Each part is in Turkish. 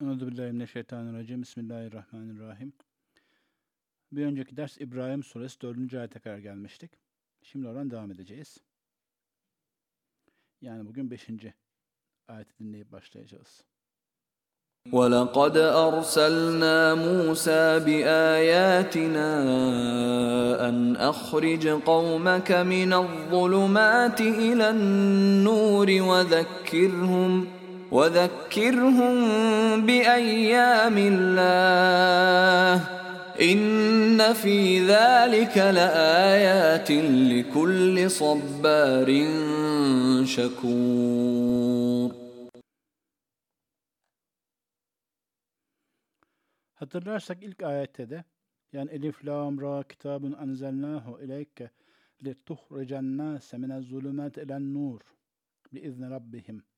Euzubillahimineşşeytanirracim. Bismillahirrahmanirrahim. Bir önceki ders İbrahim suresi 4. ayete kadar gelmiştik. Şimdi oradan devam edeceğiz. Yani bugün 5. ayeti dinleyip başlayacağız. وَلَقَدْ أَرْسَلْنَا مُوسَى بِآيَاتِنَا أَنْ أَخْرِجْ قَوْمَكَ مِنَ الظُّلُمَاتِ إِلَى النُّورِ وَذَكِّرْهُمْ وَذَكِّرْهُمْ بِأَيَّامِ اللَّهِ إِنَّ فِي ذَلِكَ لَآيَاتٍ لِكُلِّ صَبَّارٍ شَكُورٍ Hatırlarsak ilk ayette de yani Elif Lam Ra kitabun enzelnahu ileyke li tuhrecen nase minez zulümat ilen nur bi izni rabbihim.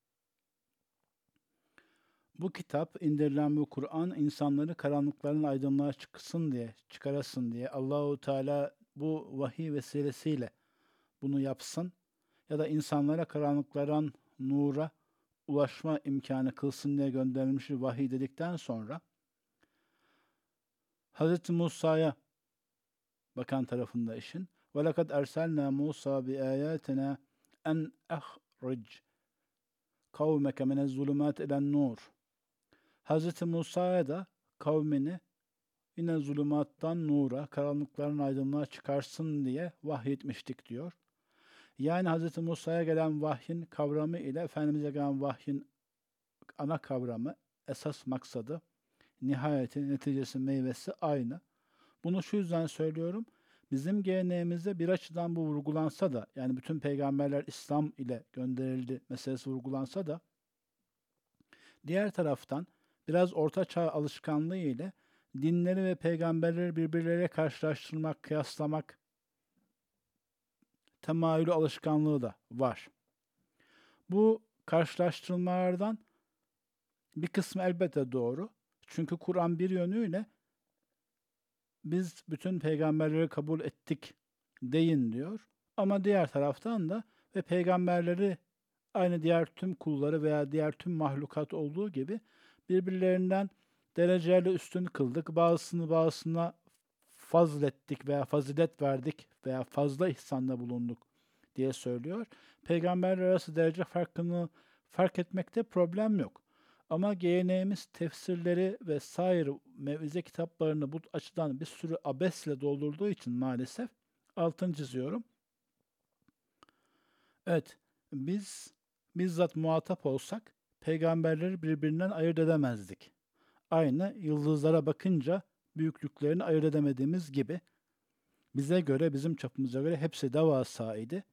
Bu kitap indirilen bu Kur'an insanları karanlıkların aydınlığa çıksın diye, çıkarasın diye Allahu Teala bu vahiy vesilesiyle bunu yapsın ya da insanlara karanlıkların nura ulaşma imkanı kılsın diye gönderilmiş bir vahiy dedikten sonra Hz. Musa'ya bakan tarafında işin وَلَقَدْ اَرْسَلْنَا مُوسَى بِآيَاتِنَا اَنْ اَخْرِجْ قَوْمَكَ مِنَ الظُّلُمَاتِ اِلَى النُّورِ Hz. Musa'ya da kavmini yine zulümattan nura, karanlıkların aydınlığa çıkarsın diye vahyetmiştik diyor. Yani Hz. Musa'ya gelen vahyin kavramı ile Efendimiz'e gelen vahyin ana kavramı, esas maksadı, nihayeti, neticesi, meyvesi aynı. Bunu şu yüzden söylüyorum. Bizim geleneğimizde bir açıdan bu vurgulansa da, yani bütün peygamberler İslam ile gönderildi meselesi vurgulansa da, diğer taraftan biraz orta çağ alışkanlığı ile dinleri ve peygamberleri birbirleriyle karşılaştırmak, kıyaslamak temayülü alışkanlığı da var. Bu karşılaştırmalardan bir kısmı elbette doğru. Çünkü Kur'an bir yönüyle biz bütün peygamberleri kabul ettik deyin diyor. Ama diğer taraftan da ve peygamberleri aynı diğer tüm kulları veya diğer tüm mahlukat olduğu gibi birbirlerinden derecelerle üstün kıldık. Bazısını bazısına fazlettik veya fazilet verdik veya fazla ihsanda bulunduk diye söylüyor. Peygamberler arası derece farkını fark etmekte problem yok. Ama geleneğimiz tefsirleri ve sair mevize kitaplarını bu açıdan bir sürü abesle doldurduğu için maalesef altını çiziyorum. Evet, biz bizzat muhatap olsak peygamberleri birbirinden ayırt edemezdik. Aynı yıldızlara bakınca büyüklüklerini ayırt edemediğimiz gibi bize göre, bizim çapımıza göre hepsi devasa idi.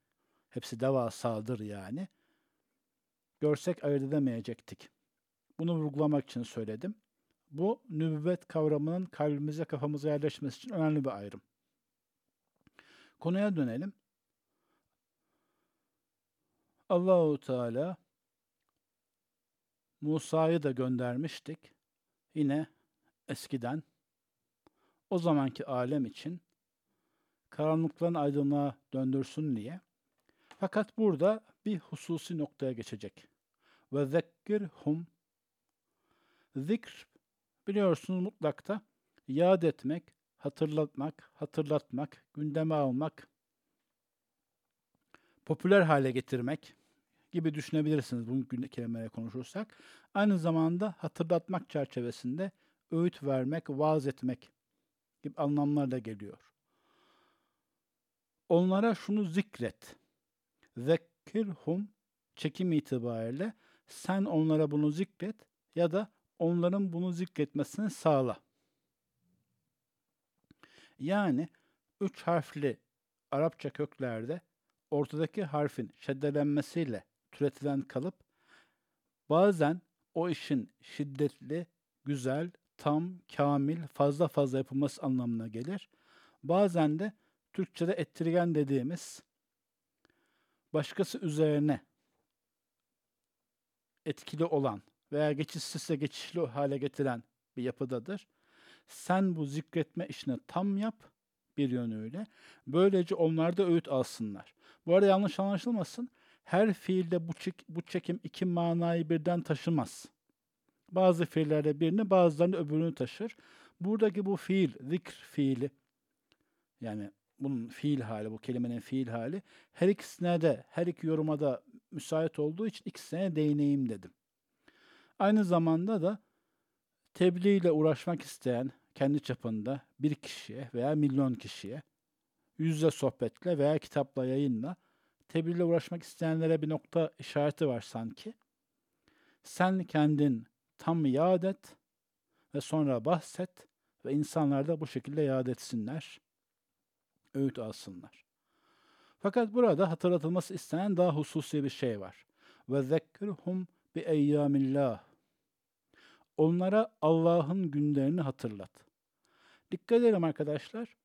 Hepsi devasadır yani. Görsek ayırt edemeyecektik. Bunu vurgulamak için söyledim. Bu nübüvvet kavramının kalbimize, kafamıza yerleşmesi için önemli bir ayrım. Konuya dönelim. Allahu Teala Musa'yı da göndermiştik. Yine eskiden o zamanki alem için karanlıkların aydınlığa döndürsün diye. Fakat burada bir hususi noktaya geçecek. Ve zekkirhum Zikr biliyorsunuz mutlakta yad etmek, hatırlatmak, hatırlatmak, gündeme almak, popüler hale getirmek gibi düşünebilirsiniz bugün kelimeleri konuşursak. Aynı zamanda hatırlatmak çerçevesinde öğüt vermek, vaaz etmek gibi anlamlar da geliyor. Onlara şunu zikret. Zekkirhum çekim itibariyle sen onlara bunu zikret ya da onların bunu zikretmesini sağla. Yani üç harfli Arapça köklerde ortadaki harfin şeddelenmesiyle türetilen kalıp bazen o işin şiddetli, güzel, tam, kamil, fazla fazla yapılması anlamına gelir. Bazen de Türkçe'de ettirgen dediğimiz başkası üzerine etkili olan veya geçişsizse geçişli hale getiren bir yapıdadır. Sen bu zikretme işini tam yap bir yönüyle. Böylece onlar da öğüt alsınlar. Bu arada yanlış anlaşılmasın. Her fiilde bu, çek, bu çekim iki manayı birden taşımaz. Bazı fiillerde birini bazılarında öbürünü taşır. Buradaki bu fiil, zikr fiili yani bunun fiil hali, bu kelimenin fiil hali her ikisine de, her iki yoruma da müsait olduğu için ikisine değineyim dedim. Aynı zamanda da tebliğ ile uğraşmak isteyen kendi çapında bir kişiye veya milyon kişiye yüzle sohbetle veya kitapla yayınla tebliğ ile uğraşmak isteyenlere bir nokta işareti var sanki. Sen kendin tam yad et ve sonra bahset ve insanlar da bu şekilde yad etsinler, öğüt alsınlar. Fakat burada hatırlatılması istenen daha hususi bir şey var. Ve zekkirhum bi eyyamillah. Onlara Allah'ın günlerini hatırlat. Dikkat edelim arkadaşlar.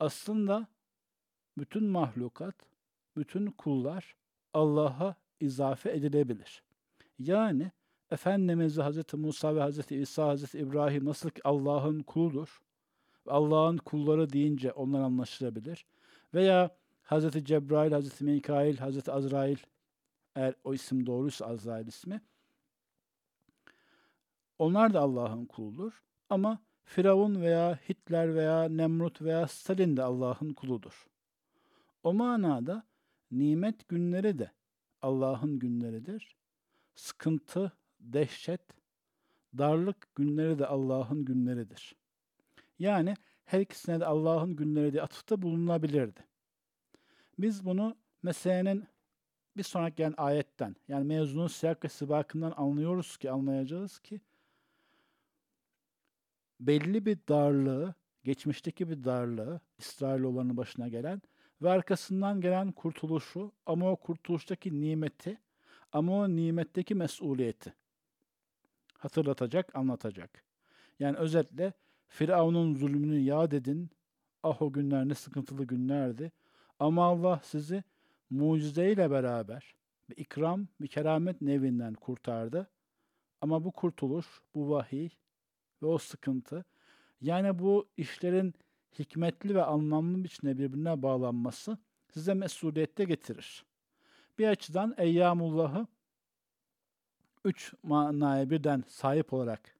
Aslında bütün mahlukat, bütün kullar Allah'a izafe edilebilir. Yani Efendimiz Hz. Musa ve Hz. İsa, Hz. İbrahim nasıl ki Allah'ın kuludur, Allah'ın kulları deyince onlar anlaşılabilir. Veya Hz. Cebrail, Hz. Mikail, Hz. Azrail, eğer o isim doğruysa Azrail ismi, onlar da Allah'ın kuludur. Ama Firavun veya Hitler veya Nemrut veya Stalin de Allah'ın kuludur. O manada nimet günleri de Allah'ın günleridir. Sıkıntı, dehşet, darlık günleri de Allah'ın günleridir. Yani her ikisine de Allah'ın günleri diye atıfta bulunabilirdi. Biz bunu meselenin bir sonraki gelen ayetten yani mevzunun siyak ve sibakından anlıyoruz ki, anlayacağız ki belli bir darlığı, geçmişteki bir darlığı, İsrailoğullarının başına gelen ve arkasından gelen kurtuluşu ama o kurtuluştaki nimeti ama o nimetteki mesuliyeti hatırlatacak, anlatacak. Yani özetle Firavun'un zulmünü yad edin. Ah o günler ne sıkıntılı günlerdi. Ama Allah sizi mucizeyle beraber bir ikram, bir keramet nevinden kurtardı. Ama bu kurtuluş, bu vahiy ve o sıkıntı, yani bu işlerin hikmetli ve anlamlı biçimde birbirine bağlanması size mesuliyette getirir. Bir açıdan Eyyamullah'ı üç manaya birden sahip olarak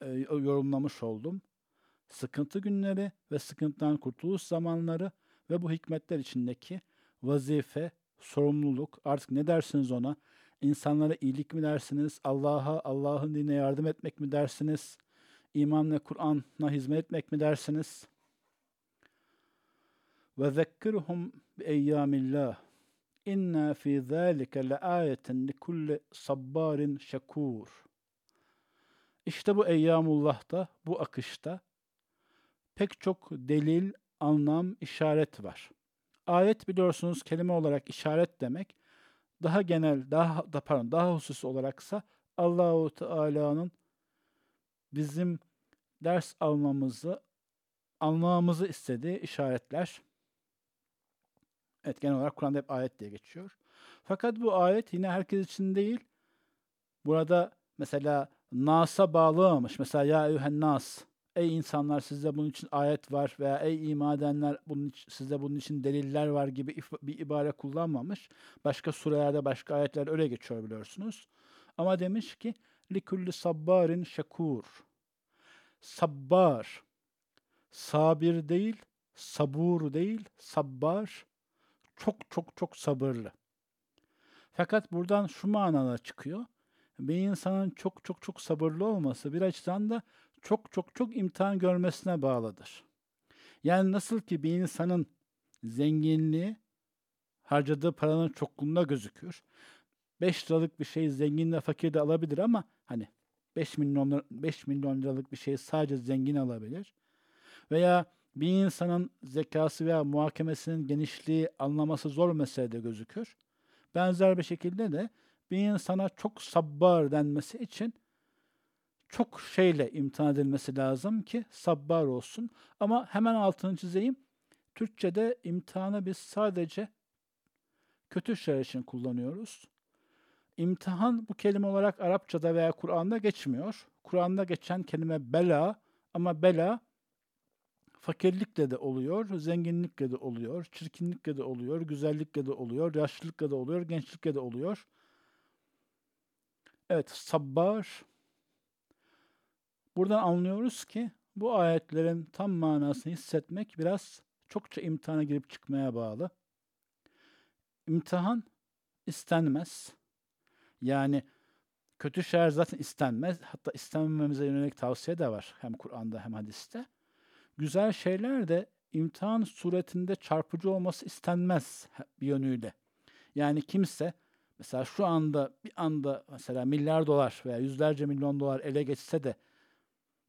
e, yorumlamış oldum. Sıkıntı günleri ve sıkıntıdan kurtuluş zamanları ve bu hikmetler içindeki vazife, sorumluluk, artık ne dersiniz ona? İnsanlara iyilik mi dersiniz? Allah'a, Allah'ın dinine yardım etmek mi dersiniz? İman ve Kur'an'a hizmet etmek mi dersiniz? Ve zekkirhum bi eyyamillah. İnna fi zâlike le âyeten li kulli sabbarin şekûr. İşte bu Eyyamullah'ta, bu akışta pek çok delil, anlam, işaret var. Ayet biliyorsunuz kelime olarak işaret demek. Daha genel, daha da pardon, daha hususi olaraksa Allahu Teala'nın bizim ders almamızı, anlamamızı istediği işaretler. Evet genel olarak Kur'an'da hep ayet diye geçiyor. Fakat bu ayet yine herkes için değil. Burada mesela Nas'a bağlamamış. Mesela ya eyyühen nas. Ey insanlar sizde bunun için ayet var veya ey iman edenler bunun için, sizde bunun için deliller var gibi bir ibare kullanmamış. Başka surelerde başka ayetler öyle geçiyor biliyorsunuz. Ama demiş ki likulli sabbarin şekur. Sabbar. Sabir değil, sabur değil, sabbar. Çok çok çok sabırlı. Fakat buradan şu manada çıkıyor bir insanın çok çok çok sabırlı olması bir açıdan da çok çok çok imtihan görmesine bağlıdır. Yani nasıl ki bir insanın zenginliği harcadığı paranın çokluğunda gözükür. 5 liralık bir şey zenginle fakir de alabilir ama hani 5 milyon 5 milyon liralık bir şey sadece zengin alabilir. Veya bir insanın zekası veya muhakemesinin genişliği anlaması zor meselede gözükür. Benzer bir şekilde de bir insana çok sabbar denmesi için çok şeyle imtihan edilmesi lazım ki sabbar olsun. Ama hemen altını çizeyim. Türkçe'de imtihanı biz sadece kötü şeyler için kullanıyoruz. İmtihan bu kelime olarak Arapçada veya Kur'an'da geçmiyor. Kur'an'da geçen kelime bela ama bela fakirlikle de oluyor, zenginlikle de oluyor, çirkinlikle de oluyor, güzellikle de oluyor, yaşlılıkla da oluyor, gençlikle de oluyor. Evet, sabbar. Buradan anlıyoruz ki bu ayetlerin tam manasını hissetmek biraz çokça imtihana girip çıkmaya bağlı. İmtihan istenmez. Yani kötü şeyler zaten istenmez. Hatta istenmemize yönelik tavsiye de var. Hem Kur'an'da hem hadiste. Güzel şeyler de imtihan suretinde çarpıcı olması istenmez bir yönüyle. Yani kimse mesela şu anda bir anda mesela milyar dolar veya yüzlerce milyon dolar ele geçse de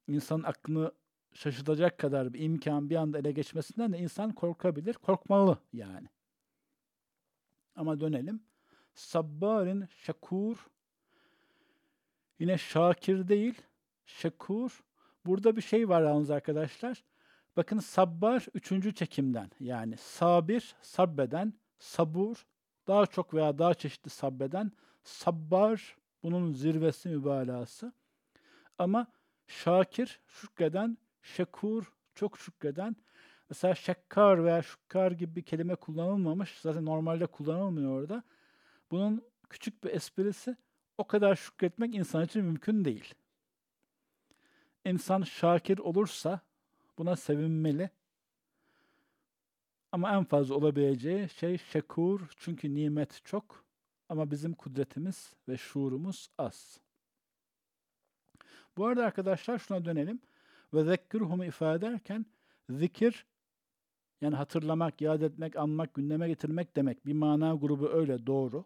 insanın aklını şaşırtacak kadar bir imkan bir anda ele geçmesinden de insan korkabilir. Korkmalı yani. Ama dönelim. Sabbarin şakur yine şakir değil şakur. Burada bir şey var yalnız arkadaşlar. Bakın sabbar üçüncü çekimden yani sabir sabbeden, sabur daha çok veya daha çeşitli sabbeden, sabbar bunun zirvesi mübalağası. Ama şakir şükreden, şekur çok şükreden. Mesela şekkar veya şukkar gibi bir kelime kullanılmamış. Zaten normalde kullanılmıyor orada. Bunun küçük bir esprisi o kadar şükretmek insan için mümkün değil. İnsan şakir olursa buna sevinmeli. Ama en fazla olabileceği şey şekur çünkü nimet çok ama bizim kudretimiz ve şuurumuz az. Bu arada arkadaşlar şuna dönelim. Ve zekkirhumu ifade ederken zikir yani hatırlamak, yad etmek, anmak, gündeme getirmek demek. Bir mana grubu öyle doğru.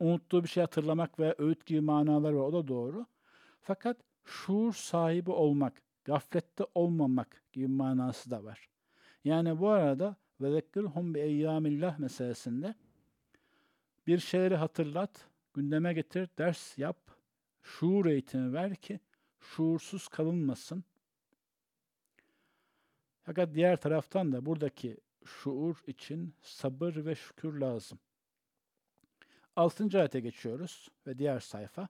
Unuttuğu bir şey hatırlamak ve öğüt gibi manalar var o da doğru. Fakat şuur sahibi olmak, gaflette olmamak gibi manası da var. Yani bu arada ve zekkirhum bi eyyamillah meselesinde bir şeyleri hatırlat, gündeme getir, ders yap, şuur eğitimi ver ki şuursuz kalınmasın. Fakat diğer taraftan da buradaki şuur için sabır ve şükür lazım. Altıncı ayete geçiyoruz ve diğer sayfa.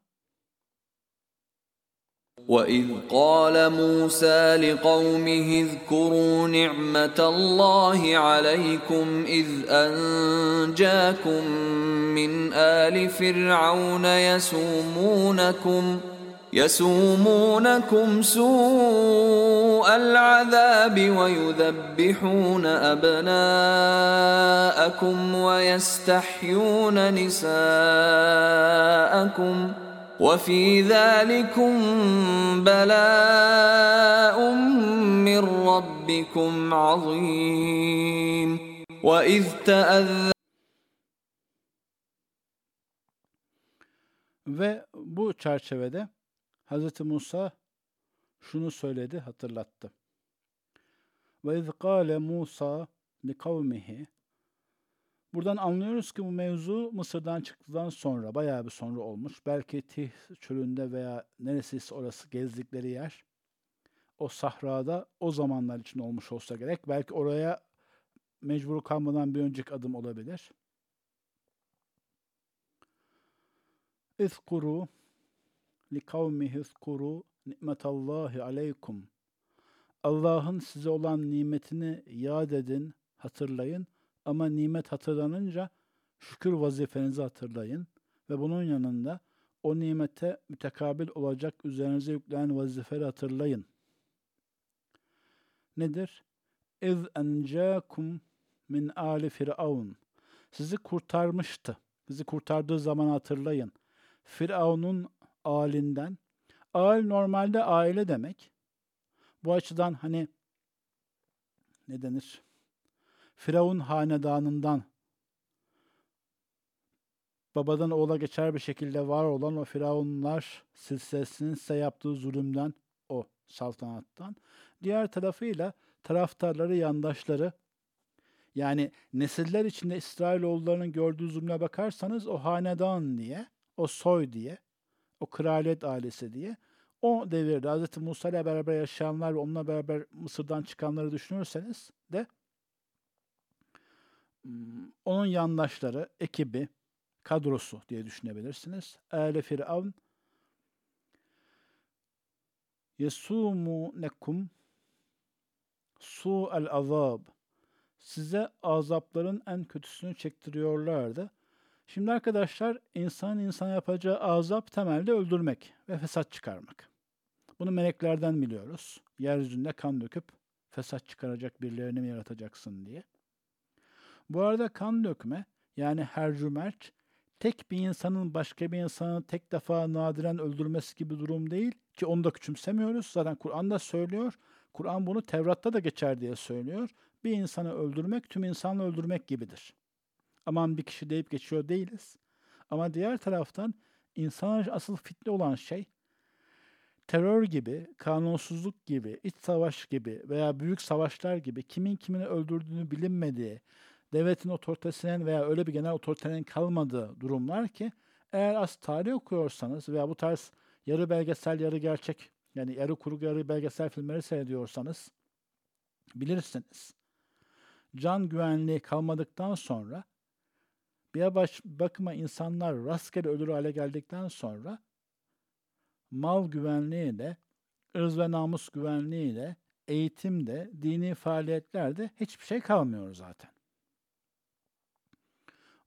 وَإِذْ قَالَ مُوسَى لِقَوْمِهِ اذْكُرُوا نِعْمَةَ اللَّهِ عَلَيْكُمْ إِذْ أَنْجَاكُمْ مِنْ آلِ فِرْعَوْنَ يَسُومُونَكُمْ يَسُومُونَكُمْ سُوءَ الْعَذَابِ وَيُذَبِّحُونَ أَبْنَاءَكُمْ وَيَسْتَحْيُونَ نِسَاءَكُمْ ۚ وفي ذلكم بلاء من ربكم عظيم وإذ تأذن Ve bu çerçevede Hz. Musa şunu söyledi, hatırlattı. Ve iz kâle Musa li kavmihi Buradan anlıyoruz ki bu mevzu Mısır'dan çıktıktan sonra, bayağı bir sonra olmuş. Belki Tih çölünde veya neresiyse orası gezdikleri yer. O sahrada o zamanlar için olmuş olsa gerek. Belki oraya mecbur kalmadan bir önceki adım olabilir. İzkuru li kavmihi izkuru ni'metallahi aleykum. Allah'ın size olan nimetini yad edin, hatırlayın ama nimet hatırlanınca şükür vazifenizi hatırlayın ve bunun yanında o nimete mütekabil olacak üzerinize yüklenen vazifeleri hatırlayın. Nedir? İz encakum min ali firavun. Sizi kurtarmıştı. Sizi kurtardığı zaman hatırlayın. Firavun'un alinden. Al normalde aile demek. Bu açıdan hani ne denir? Firavun hanedanından babadan oğula geçer bir şekilde var olan o firavunlar silsilesinin size yaptığı zulümden o saltanattan. Diğer tarafıyla taraftarları, yandaşları yani nesiller içinde İsrailoğullarının gördüğü zulme bakarsanız o hanedan diye, o soy diye, o kraliyet ailesi diye o devirde Hz. Musa ile beraber yaşayanlar ve onunla beraber Mısır'dan çıkanları düşünürseniz de onun yandaşları, ekibi, kadrosu diye düşünebilirsiniz. Eyle Firavun yesumu nekum su el azab size azapların en kötüsünü çektiriyorlardı. Şimdi arkadaşlar insan insan yapacağı azap temelde öldürmek ve fesat çıkarmak. Bunu meleklerden biliyoruz. Yeryüzünde kan döküp fesat çıkaracak birilerini mi yaratacaksın diye. Bu arada kan dökme yani hercümerç tek bir insanın başka bir insanı tek defa nadiren öldürmesi gibi durum değil ki onu da küçümsemiyoruz. Zaten Kur'an da söylüyor. Kur'an bunu Tevrat'ta da geçer diye söylüyor. Bir insanı öldürmek tüm insanı öldürmek gibidir. Aman bir kişi deyip geçiyor değiliz. Ama diğer taraftan insana asıl fitne olan şey terör gibi, kanunsuzluk gibi, iç savaş gibi veya büyük savaşlar gibi kimin kimini öldürdüğünü bilinmediği, devletin otoritesinin veya öyle bir genel otoritenin kalmadığı durumlar ki eğer az tarih okuyorsanız veya bu tarz yarı belgesel yarı gerçek yani yarı kurgu yarı belgesel filmleri seyrediyorsanız bilirsiniz. Can güvenliği kalmadıktan sonra bir baş, bakıma insanlar rastgele ölür hale geldikten sonra mal güvenliği de, ırz ve namus güvenliği de, eğitimde, dini faaliyetlerde hiçbir şey kalmıyor zaten.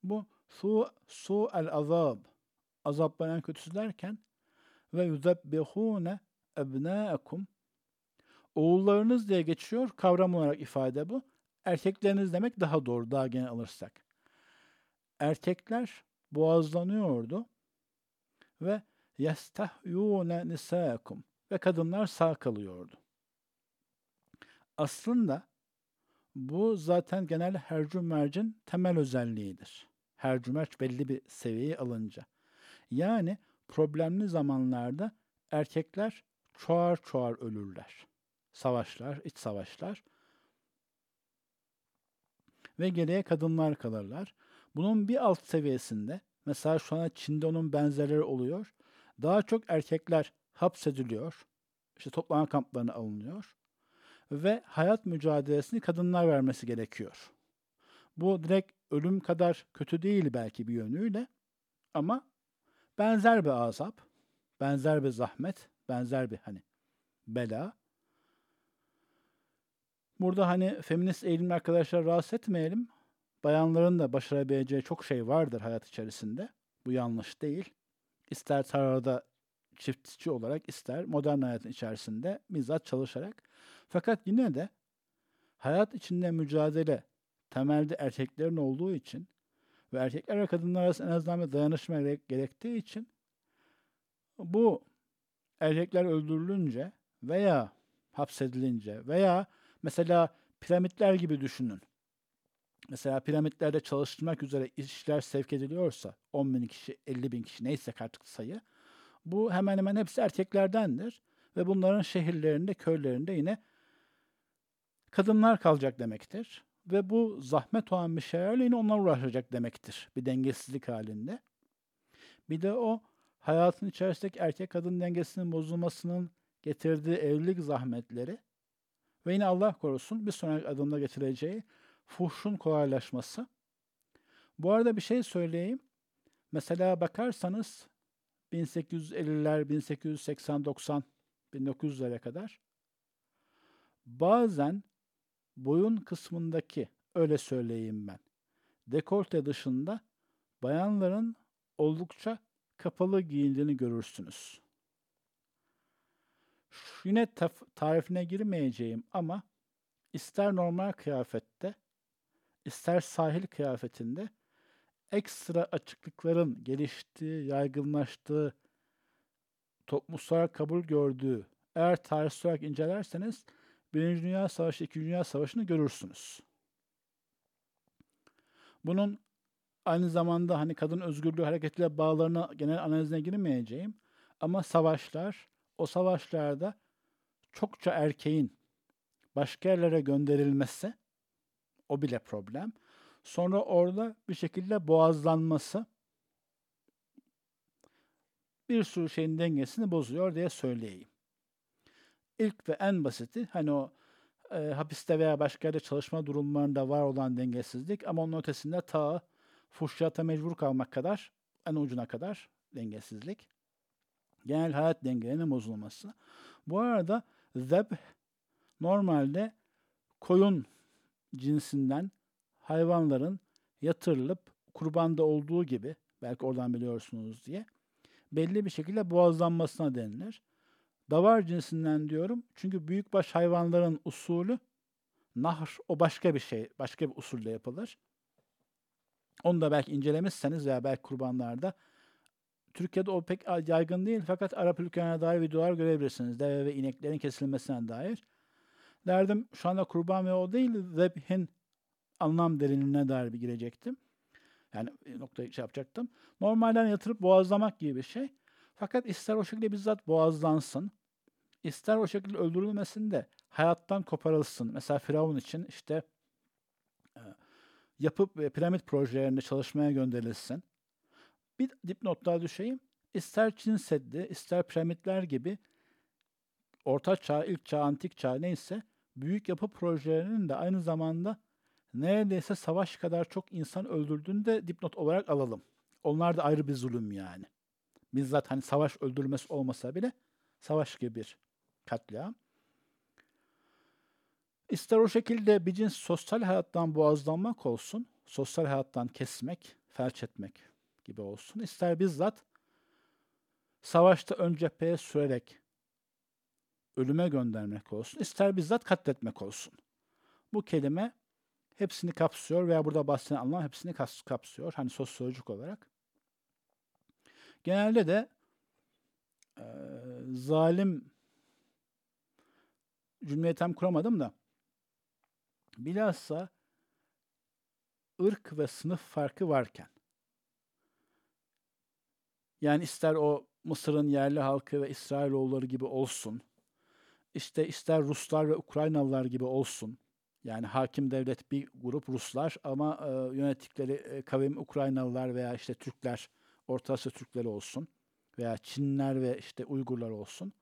Bu su, su el azab, azapların kötüsü derken ve yuzebbihune ebnâekum oğullarınız diye geçiyor kavram olarak ifade bu. Erkekleriniz demek daha doğru, daha genel alırsak. Erkekler boğazlanıyordu ve yestahyûne nisâkum ve kadınlar sağ kalıyordu. Aslında bu zaten genel hercü mercin temel özelliğidir. Hercü merc belli bir seviyeye alınca. Yani problemli zamanlarda erkekler çoğar çoğar ölürler. Savaşlar, iç savaşlar. Ve geriye kadınlar kalırlar. Bunun bir alt seviyesinde, mesela şu an Çin'de onun benzerleri oluyor. Daha çok erkekler hapsediliyor. İşte toplama kamplarına alınıyor. Ve hayat mücadelesini kadınlar vermesi gerekiyor. Bu direkt ölüm kadar kötü değil belki bir yönüyle. Ama benzer bir azap, benzer bir zahmet, benzer bir hani bela. Burada hani feminist eğilimli arkadaşlar rahatsız etmeyelim. Bayanların da başarabileceği çok şey vardır hayat içerisinde. Bu yanlış değil. İster tarlada çiftçi olarak ister modern hayatın içerisinde bizzat çalışarak. Fakat yine de hayat içinde mücadele temelde erkeklerin olduğu için ve erkekler ve kadınlar arasında en azından bir dayanışma gerektiği için bu erkekler öldürülünce veya hapsedilince veya mesela piramitler gibi düşünün. Mesela piramitlerde çalıştırmak üzere işler sevk ediliyorsa 10 bin kişi, 50 bin kişi neyse artık sayı. Bu hemen hemen hepsi erkeklerdendir. Ve bunların şehirlerinde, köylerinde yine kadınlar kalacak demektir. Ve bu zahmet olan bir şeylerle yine onlar uğraşacak demektir. Bir dengesizlik halinde. Bir de o hayatın içerisindeki erkek kadın dengesinin bozulmasının getirdiği evlilik zahmetleri ve yine Allah korusun bir sonraki adımda getireceği fuhşun kolaylaşması. Bu arada bir şey söyleyeyim. Mesela bakarsanız 1850'ler, 1880, 90, 1900'lere kadar bazen boyun kısmındaki öyle söyleyeyim ben. Dekolte dışında bayanların oldukça kapalı giyindiğini görürsünüz. Yine tarifine girmeyeceğim ama ister normal kıyafette ister sahil kıyafetinde ekstra açıklıkların geliştiği, yaygınlaştığı, toplumsal kabul gördüğü, eğer tarih olarak incelerseniz Birinci Dünya Savaşı, İkinci Dünya Savaşı'nı görürsünüz. Bunun aynı zamanda hani kadın özgürlüğü hareketiyle bağlarına genel analizine girmeyeceğim. Ama savaşlar, o savaşlarda çokça erkeğin başka yerlere gönderilmesi o bile problem. Sonra orada bir şekilde boğazlanması bir sürü şeyin dengesini bozuyor diye söyleyeyim. İlk ve en basiti hani o e, hapiste veya başka yerde çalışma durumlarında var olan dengesizlik ama onun ötesinde ta fuhşiyata mecbur kalmak kadar en ucuna kadar dengesizlik. Genel hayat dengelerinin bozulması. Bu arada zebh normalde koyun cinsinden hayvanların yatırılıp kurbanda olduğu gibi belki oradan biliyorsunuz diye belli bir şekilde boğazlanmasına denilir. Davar cinsinden diyorum çünkü büyükbaş hayvanların usulü nahr o başka bir şey, başka bir usulle yapılır. Onu da belki incelemişseniz veya belki kurbanlarda Türkiye'de o pek yaygın değil fakat Arap ülkelerine dair videolar görebilirsiniz. Deve ve ineklerin kesilmesine dair. Derdim şu anda kurban ve o değil, zebhin anlam derinliğine dair bir girecektim. Yani noktayı şey yapacaktım. Normalden yatırıp boğazlamak gibi bir şey. Fakat ister o şekilde bizzat boğazlansın, ister o şekilde öldürülmesin de hayattan koparılsın. Mesela Firavun için işte e, yapıp e, piramit projelerinde çalışmaya gönderilsin. Bir dipnot daha düşeyim. İster Çin Seddi, ister piramitler gibi Orta Çağ, İlk Çağ, Antik Çağ neyse büyük yapı projelerinin de aynı zamanda neredeyse savaş kadar çok insan öldürdüğünü de dipnot olarak alalım. Onlar da ayrı bir zulüm yani. Bizzat hani savaş öldürülmesi olmasa bile savaş gibi bir katliam. İster o şekilde bir cins sosyal hayattan boğazlanmak olsun, sosyal hayattan kesmek, felç etmek gibi olsun. İster bizzat savaşta ön cepheye sürerek ölüme göndermek olsun, ister bizzat katletmek olsun. Bu kelime hepsini kapsıyor veya burada bahsedilen anlam hepsini kapsıyor. Hani sosyolojik olarak. Genelde de e, zalim cümleyi tam kuramadım da bilhassa ırk ve sınıf farkı varken yani ister o Mısır'ın yerli halkı ve İsrailoğulları gibi olsun, işte ister Ruslar ve Ukraynalılar gibi olsun, yani hakim devlet bir grup Ruslar ama e, yönettikleri e, kavim Ukraynalılar veya işte Türkler, Orta Asya Türkleri olsun veya Çinler ve işte Uygurlar olsun.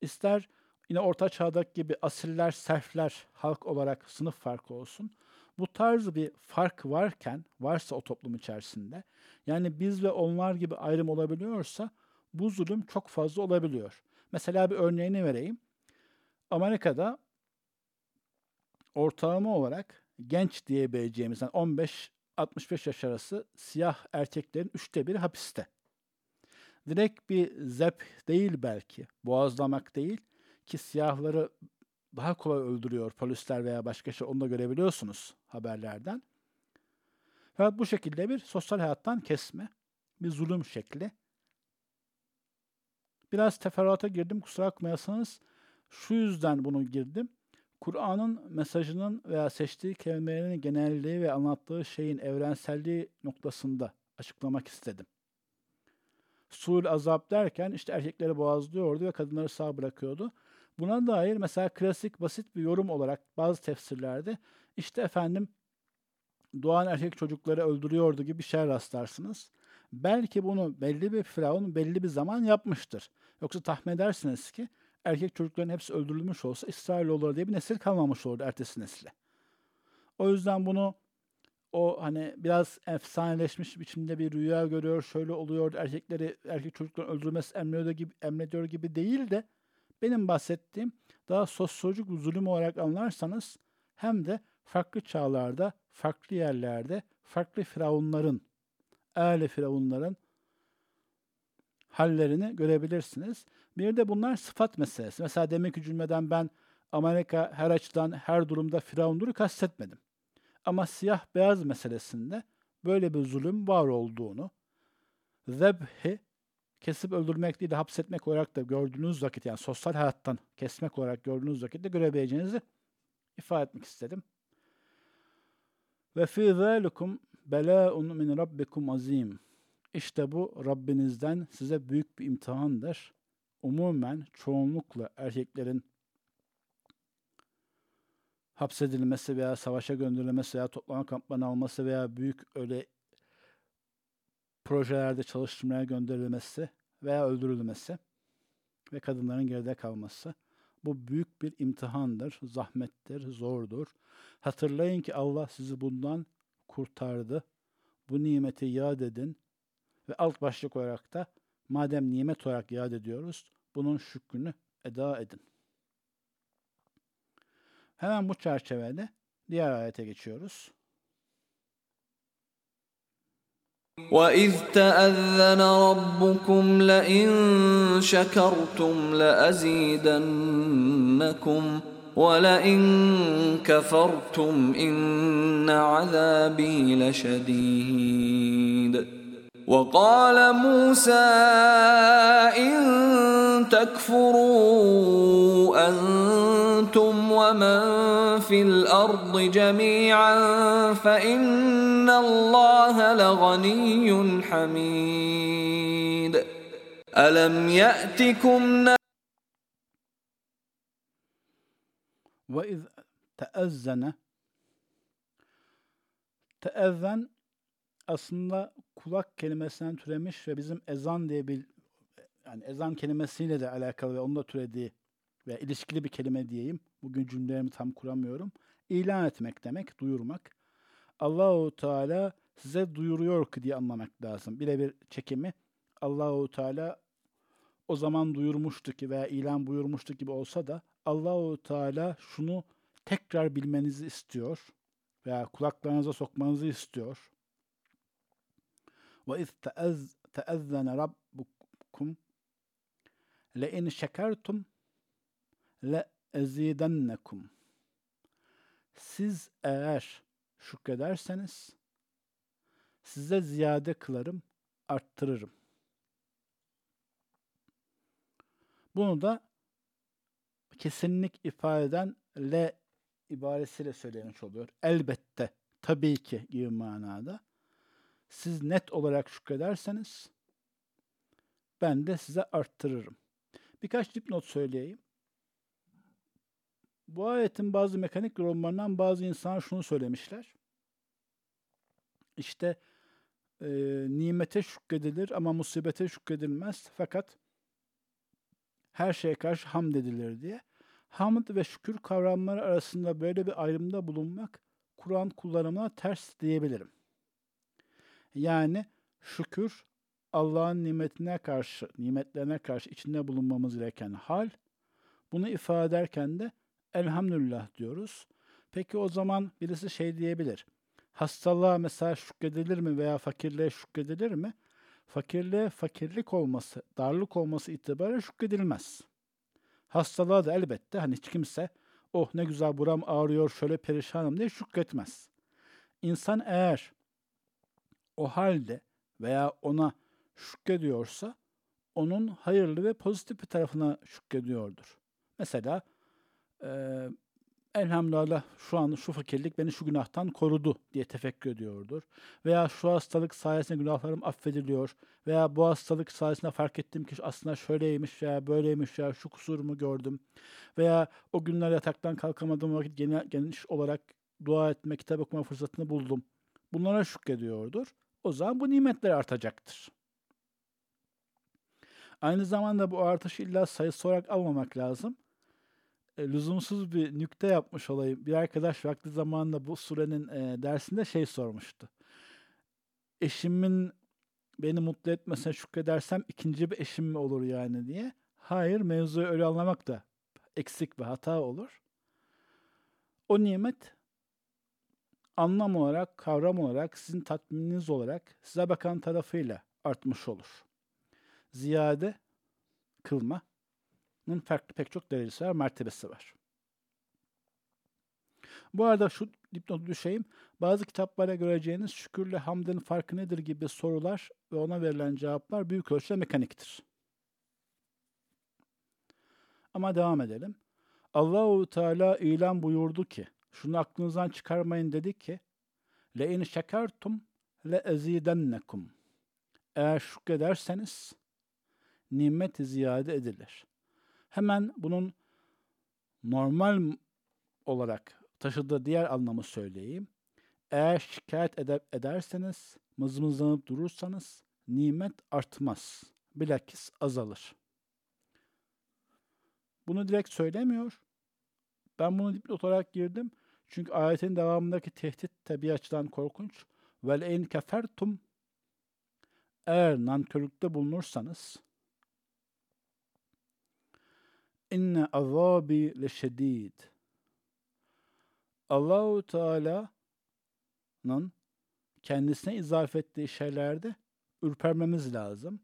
İster yine Orta Çağ'daki gibi asiller, serfler halk olarak sınıf farkı olsun. Bu tarz bir fark varken, varsa o toplum içerisinde, yani biz ve onlar gibi ayrım olabiliyorsa bu zulüm çok fazla olabiliyor. Mesela bir örneğini vereyim. Amerika'da ortalama olarak genç diyebileceğimiz yani 15-65 yaş arası siyah erkeklerin üçte biri hapiste. Direkt bir zep değil belki, boğazlamak değil ki siyahları daha kolay öldürüyor polisler veya başka şey onu da görebiliyorsunuz haberlerden. Fakat bu şekilde bir sosyal hayattan kesme, bir zulüm şekli. Biraz teferruata girdim kusura bakmayasınız. Şu yüzden bunu girdim. Kur'an'ın mesajının veya seçtiği kelimelerin genelliği ve anlattığı şeyin evrenselliği noktasında açıklamak istedim. Sul azap derken işte erkekleri boğazlıyordu ve kadınları sağ bırakıyordu. Buna dair mesela klasik basit bir yorum olarak bazı tefsirlerde işte efendim doğan erkek çocukları öldürüyordu gibi bir şey rastlarsınız. Belki bunu belli bir firavun belli bir zaman yapmıştır. Yoksa tahmin edersiniz ki erkek çocukların hepsi öldürülmüş olsa İsrailoğulları diye bir nesil kalmamış olurdu ertesi nesle. O yüzden bunu o hani biraz efsaneleşmiş biçimde bir rüya görüyor, şöyle oluyor, erkekleri, erkek çocukların öldürülmesi emrediyor gibi, emrediyor gibi değil de benim bahsettiğim daha sosyolojik zulüm olarak anlarsanız hem de farklı çağlarda, farklı yerlerde, farklı firavunların, eğle firavunların hallerini görebilirsiniz. Bir de bunlar sıfat meselesi. Mesela demek cümleden ben Amerika her açıdan her durumda firavundur kastetmedim. Ama siyah beyaz meselesinde böyle bir zulüm var olduğunu, zebhi kesip öldürmek değil de hapsetmek olarak da gördüğünüz vakit yani sosyal hayattan kesmek olarak gördüğünüz vakitte görebileceğinizi ifade etmek istedim. Ve fi zalikum belâ'un min rabbikum azim. İşte bu Rabbinizden size büyük bir imtihandır. Umumen çoğunlukla erkeklerin hapsedilmesi veya savaşa gönderilmesi veya toplama kamplarına alması veya büyük öyle projelerde çalıştırmaya gönderilmesi veya öldürülmesi ve kadınların geride kalması. Bu büyük bir imtihandır, zahmettir, zordur. Hatırlayın ki Allah sizi bundan kurtardı. Bu nimeti yad edin ve alt başlık olarak da madem nimet olarak yad ediyoruz, bunun şükrünü eda edin. Hemen bu çerçevede diğer ayete geçiyoruz. وَإِذْ تَأَذَّنَ رَبُّكُمْ لَئِن شَكَرْتُمْ لَأَزِيدَنَّكُمْ وَلَئِن كَفَرْتُمْ إِنَّ عَذَابِي لَشَدِيدٌ وَقَالَ مُوسَى إِن تَكْفُرُوا أَنتُمْ وَمَن فِي الْأَرْضِ جَمِيعًا فَإِنَّ اللَّهَ لَغَنِيٌّ حَمِيدٌ. أَلَمْ يَأْتِكُمْ iz teezzene teezzen aslında kulak kelimesinden türemiş ve bizim ezan diye bir yani ezan kelimesiyle de alakalı ve onun da türediği ve ilişkili bir kelime diyeyim. Bugün cümlelerimi tam kuramıyorum. İlan etmek demek, duyurmak. Allahu Teala size duyuruyor ki diye anlamak lazım. Birebir çekimi Allahu Teala o zaman duyurmuştu ki veya ilan buyurmuştu gibi olsa da Allahu Teala şunu tekrar bilmenizi istiyor veya kulaklarınıza sokmanızı istiyor. Rabbukum le in şekertum le ezidennekum. Siz eğer şükrederseniz size ziyade kılarım, arttırırım. Bunu da kesinlik ifade eden le ibaresiyle söylemiş oluyor. Elbette, tabii ki gibi manada. Siz net olarak şükrederseniz ben de size arttırırım. Birkaç dipnot söyleyeyim. Bu ayetin bazı mekanik yorumlarından bazı insanlar şunu söylemişler. İşte e, nimete şükredilir ama musibete şükredilmez. Fakat her şeye karşı hamd edilir diye. Hamd ve şükür kavramları arasında böyle bir ayrımda bulunmak Kur'an kullanımına ters diyebilirim. Yani şükür Allah'ın nimetine karşı, nimetlerine karşı içinde bulunmamız gereken hal. Bunu ifade ederken de elhamdülillah diyoruz. Peki o zaman birisi şey diyebilir. Hastalığa mesela şükredilir mi veya fakirliğe şükredilir mi? Fakirliğe fakirlik olması, darlık olması itibariyle şükredilmez. Hastalığa da elbette hani hiç kimse oh ne güzel buram ağrıyor şöyle perişanım diye şükretmez. İnsan eğer o halde veya ona şükrediyorsa onun hayırlı ve pozitif bir tarafına şükrediyordur. Mesela e, elhamdülillah şu an şu fakirlik beni şu günahtan korudu diye tefekkür ediyordur. Veya şu hastalık sayesinde günahlarım affediliyor. Veya bu hastalık sayesinde fark ettim ki aslında şöyleymiş veya böyleymiş ya şu kusurumu gördüm. Veya o günler yataktan kalkamadığım vakit geniş olarak dua etme, kitap okuma fırsatını buldum. Bunlara şükrediyordur. O zaman bu nimetler artacaktır. Aynı zamanda bu artışı illa sayısı olarak almamak lazım e, lüzumsuz bir nükte yapmış olayım. Bir arkadaş vakti zamanında bu surenin e, dersinde şey sormuştu. Eşimin beni mutlu etmesine şükredersem ikinci bir eşim mi olur yani diye. Hayır mevzuyu öyle anlamak da eksik bir hata olur. O nimet anlam olarak, kavram olarak, sizin tatmininiz olarak size bakan tarafıyla artmış olur. Ziyade kılma, farklı pek çok derecesi var, mertebesi var. Bu arada şu dipnotu düşeyim. Bazı kitaplara göreceğiniz şükürle hamdın farkı nedir gibi sorular ve ona verilen cevaplar büyük ölçüde mekaniktir. Ama devam edelim. Allahu Teala ilan buyurdu ki, şunu aklınızdan çıkarmayın dedi ki, le in şekertum le ezidennekum. Eğer şükrederseniz nimet ziyade edilir. Hemen bunun normal olarak taşıdığı diğer anlamı söyleyeyim. Eğer şikayet eder, ederseniz, mızmızlanıp durursanız nimet artmaz. Bilakis azalır. Bunu direkt söylemiyor. Ben bunu dipnot olarak girdim. Çünkü ayetin devamındaki tehdit tabi açıdan korkunç. Vel en kefertum eğer nankörlükte bulunursanız inne azabi leşedid. Allahu Teala'nın kendisine izaf ettiği şeylerde ürpermemiz lazım.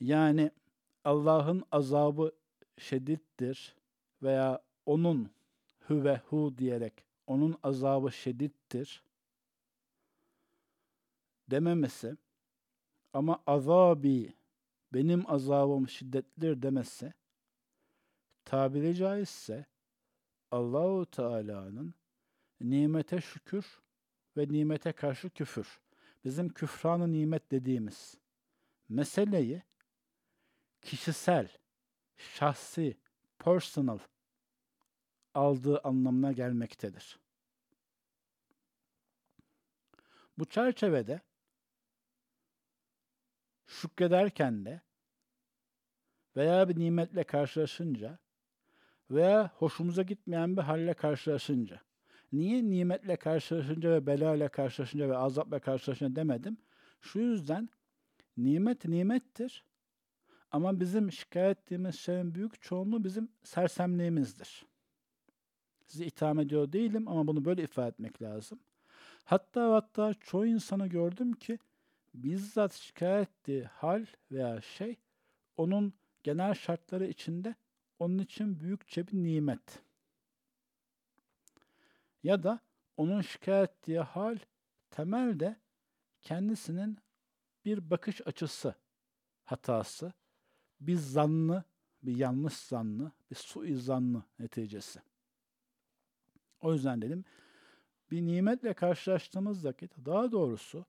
Yani Allah'ın azabı şedittir veya onun hü ve hu diyerek onun azabı şedittir dememesi ama azabi benim azabım şiddetlidir demesi tabiri caizse Allahu Teala'nın nimete şükür ve nimete karşı küfür. Bizim küfranı nimet dediğimiz meseleyi kişisel, şahsi, personal aldığı anlamına gelmektedir. Bu çerçevede şükrederken de veya bir nimetle karşılaşınca veya hoşumuza gitmeyen bir halle karşılaşınca. Niye nimetle karşılaşınca ve bela ile karşılaşınca ve azapla karşılaşınca demedim? Şu yüzden nimet nimettir ama bizim şikayet ettiğimiz şeyin büyük çoğunluğu bizim sersemliğimizdir. Sizi itham ediyor değilim ama bunu böyle ifade etmek lazım. Hatta hatta çoğu insanı gördüm ki bizzat şikayet ettiği hal veya şey onun genel şartları içinde onun için büyükçe bir nimet. Ya da onun şikayet ettiği hal temelde kendisinin bir bakış açısı hatası, bir zannı, bir yanlış zannı, bir suizanlı neticesi. O yüzden dedim bir nimetle karşılaştığımız vakit daha doğrusu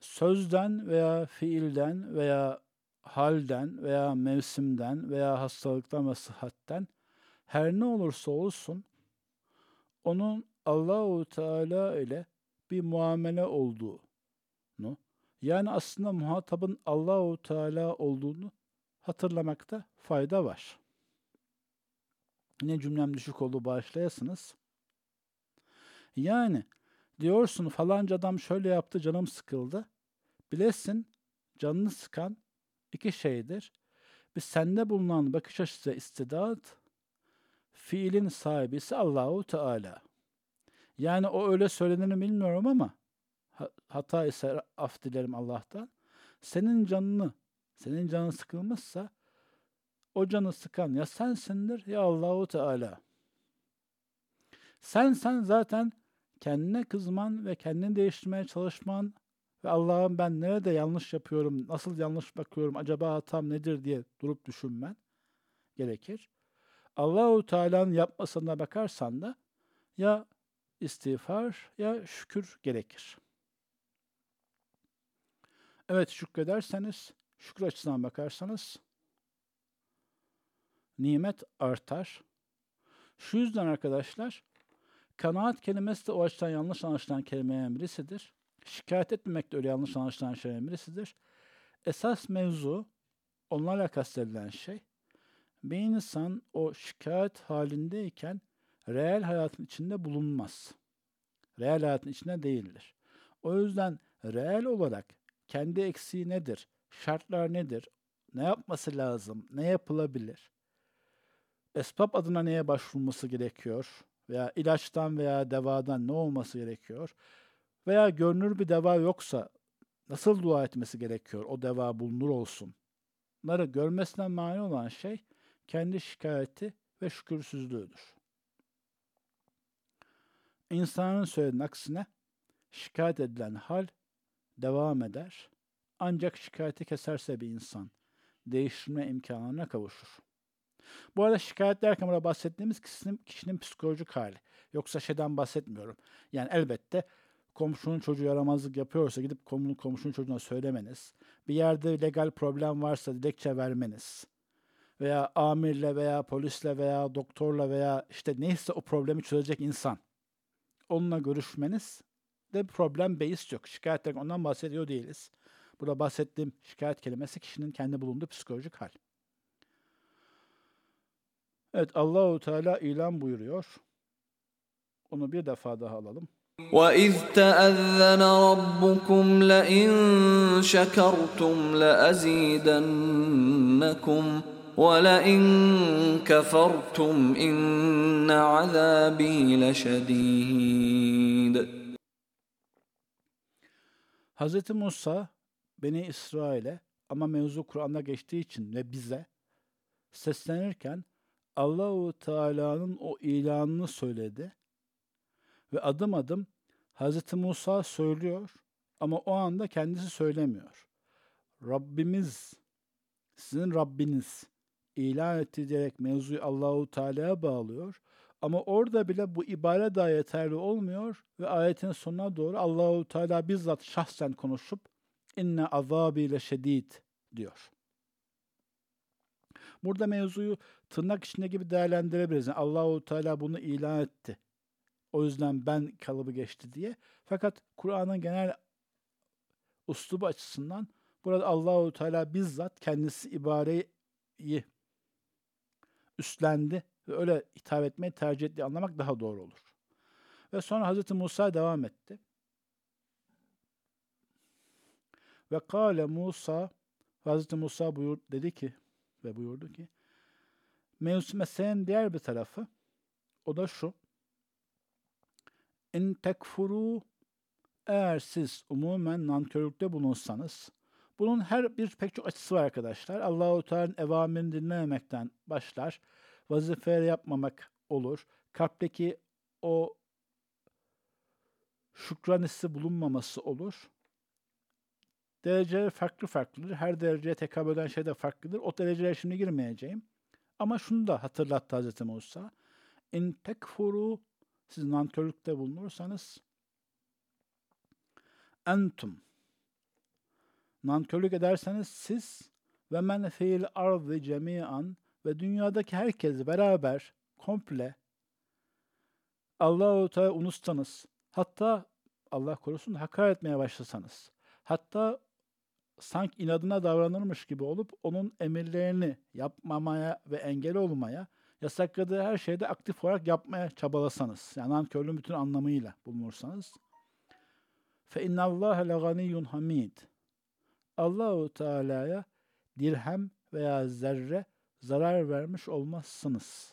sözden veya fiilden veya halden veya mevsimden veya hastalıktan ve sıhhatten her ne olursa olsun onun Allahu Teala ile bir muamele olduğunu yani aslında muhatabın Allahu Teala olduğunu hatırlamakta fayda var. Yine cümlem düşük oldu bağışlayasınız. Yani diyorsun falanca adam şöyle yaptı canım sıkıldı. Bilesin canını sıkan iki şeydir. Bir sende bulunan bakış açısı istidat, fiilin sahibi ise Allahu Teala. Yani o öyle söylenir bilmiyorum ama hata ise af dilerim Allah'tan. Senin canını, senin canın sıkılmışsa o canı sıkan ya sensindir ya Allahu Teala. Sen sen zaten kendine kızman ve kendini değiştirmeye çalışman ve Allah'ım ben nerede yanlış yapıyorum, nasıl yanlış bakıyorum, acaba hatam nedir diye durup düşünmen gerekir. Allahu Teala'nın yapmasına bakarsan da ya istiğfar ya şükür gerekir. Evet şükrederseniz, şükür açısından bakarsanız nimet artar. Şu yüzden arkadaşlar kanaat kelimesi de o açıdan yanlış anlaşılan kelimelerden birisidir. Şikayet etmemek de öyle yanlış anlaşılan şeylerden birisidir. Esas mevzu onlarla kastedilen şey bir insan o şikayet halindeyken reel hayatın içinde bulunmaz. Reel hayatın içinde değildir. O yüzden reel olarak kendi eksiği nedir, şartlar nedir, ne yapması lazım, ne yapılabilir, esbab adına neye başvurması gerekiyor veya ilaçtan veya devadan ne olması gerekiyor veya görünür bir deva yoksa nasıl dua etmesi gerekiyor o deva bulunur olsun. Bunları görmesine mani olan şey kendi şikayeti ve şükürsüzlüğüdür. İnsanın söylediğinin aksine şikayet edilen hal devam eder. Ancak şikayeti keserse bir insan değiştirme imkanına kavuşur. Bu arada şikayet derken burada bahsettiğimiz kişinin, kişinin psikolojik hali. Yoksa şeyden bahsetmiyorum. Yani elbette komşunun çocuğu yaramazlık yapıyorsa gidip komşunun, komşunun çocuğuna söylemeniz, bir yerde legal problem varsa dilekçe vermeniz veya amirle veya polisle veya doktorla veya işte neyse o problemi çözecek insan onunla görüşmeniz de problem beis yok. Şikayet ondan bahsediyor değiliz. Burada bahsettiğim şikayet kelimesi kişinin kendi bulunduğu psikolojik hal. Evet Allahu Teala ilan buyuruyor. Onu bir defa daha alalım. وَإِذْ تَأَذَّنَ رَبُّكُمْ لَئِن شَكَرْتُمْ لَأَزِيدَنَّكُمْ وَلَئِنْ كَفَرْتُمْ إِنَّ عَذَابِي لَشَدِيدٌ Hz. Musa Beni İsrail'e ama mevzu Kur'an'da geçtiği için ve bize seslenirken Allahu Teala'nın o ilanını söyledi ve adım adım Hz. Musa söylüyor ama o anda kendisi söylemiyor. Rabbimiz, sizin Rabbiniz ilan etti diyerek mevzuyu Allahu Teala'ya bağlıyor. Ama orada bile bu ibare daha yeterli olmuyor ve ayetin sonuna doğru Allahu Teala bizzat şahsen konuşup inne azabiyle şedid diyor. Burada mevzuyu tırnak içinde gibi değerlendirebiliriz. Yani Allahu Teala bunu ilan etti. O yüzden ben kalıbı geçti diye. Fakat Kur'an'ın genel uslubu açısından burada Allahu Teala bizzat kendisi ibareyi üstlendi ve öyle hitap etmeyi tercih ettiği anlamak daha doğru olur. Ve sonra Hz. Musa devam etti. Ve kâle Musa Hz. Musa buyur, dedi ki ve buyurdu ki mevzu meselenin diğer bir tarafı o da şu in tekfuru eğer siz umumen nankörlükte bulunsanız bunun her bir pek çok açısı var arkadaşlar. Allahu Teala'nın evamirini dinlememekten başlar. Vazifeleri yapmamak olur. Kalpteki o şükran hissi bulunmaması olur. Dereceler farklı farklıdır. Her dereceye tekabül eden şey de farklıdır. O derecelere şimdi girmeyeceğim. Ama şunu da hatırlattı Hz. Musa. İn tekfuru siz nankörlükte bulunursanız entum nankörlük ederseniz siz ve men fiil ardı cemian ve dünyadaki herkes beraber komple Allahu Teala unutsanız hatta Allah korusun hakaret etmeye başlasanız hatta sanki inadına davranırmış gibi olup onun emirlerini yapmamaya ve engel olmaya, yasakladığı her şeyde aktif olarak yapmaya çabalasanız, yani nankörlüğün bütün anlamıyla bulunursanız, fe innallâhe leganiyyun hamid. Allahu Teala'ya dirhem veya zerre zarar vermiş olmazsınız.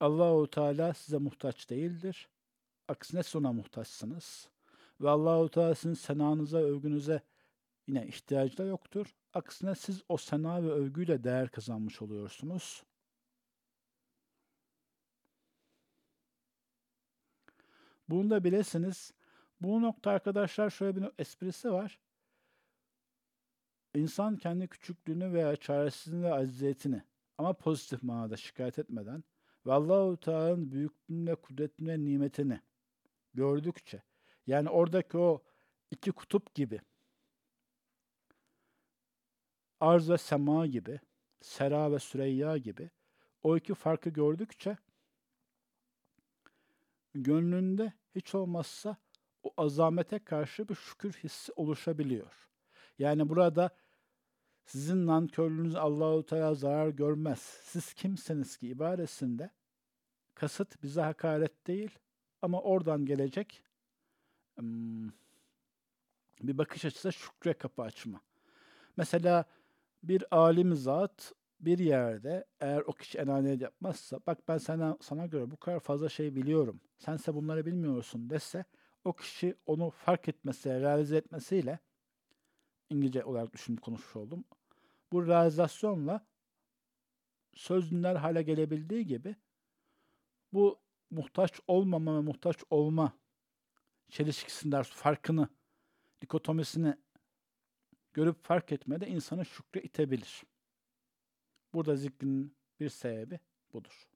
Allahu Teala size muhtaç değildir. Aksine sona muhtaçsınız. Ve Allahu Teala sizin senanıza, övgünüze yine ihtiyacı da yoktur. Aksine siz o sena ve övgüyle değer kazanmış oluyorsunuz. Bunu da bilesiniz. Bu nokta arkadaşlar şöyle bir esprisi var. İnsan kendi küçüklüğünü veya çaresizliğini ve acziyetini ama pozitif manada şikayet etmeden ve Allahu Teala'nın büyüklüğüne, kudretine, nimetini gördükçe yani oradaki o iki kutup gibi arz ve sema gibi, sera ve süreyya gibi o iki farkı gördükçe gönlünde hiç olmazsa o azamete karşı bir şükür hissi oluşabiliyor. Yani burada sizin nankörlüğünüz Allahu Teala zarar görmez. Siz kimseniz ki ibaresinde kasıt bize hakaret değil ama oradan gelecek bir bakış açısı şükre kapı açma. Mesela bir alim zat bir yerde eğer o kişi enaniyet yapmazsa bak ben sana, sana göre bu kadar fazla şey biliyorum. Sense bunları bilmiyorsun dese o kişi onu fark etmesi, realize etmesiyle İngilizce olarak düşünüp konuşmuş oldum. Bu realizasyonla söz dinler hale gelebildiği gibi bu muhtaç olmama ve muhtaç olma çelişkisinden farkını, dikotomisini görüp fark etmede insanı şükre itebilir. Burada zikrin bir sebebi budur.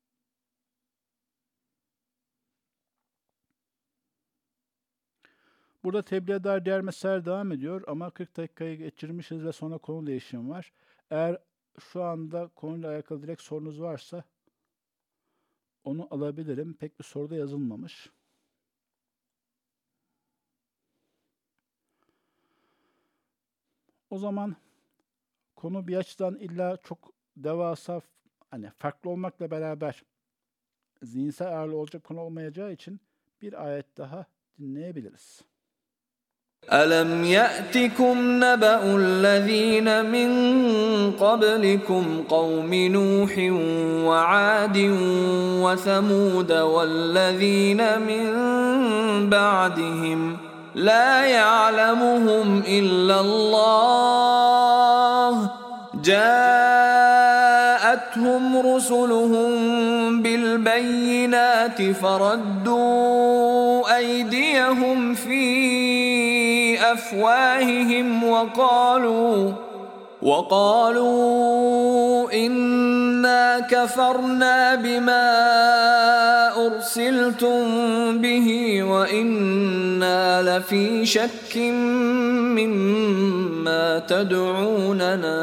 Burada tebliğe dair diğer meseleler devam ediyor ama 40 dakikayı geçirmişiz ve sonra konu değişim var. Eğer şu anda konuyla alakalı direkt sorunuz varsa onu alabilirim. Pek bir soruda yazılmamış. O zaman konu bir açıdan illa çok devasa hani farklı olmakla beraber zihinsel ağırlığı olacak konu olmayacağı için bir ayet daha dinleyebiliriz. ألم يأتكم نبأ الذين من قبلكم قوم نوح وعاد وثمود والذين من بعدهم لا يعلمهم إلا الله جاءتهم رسلهم بالبينات فردوا أيديهم في أفواههم وقالوا وقالوا إنا كفرنا بما أرسلتم به وإنا لفي شك مما تدعوننا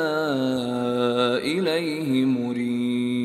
إليه مريب.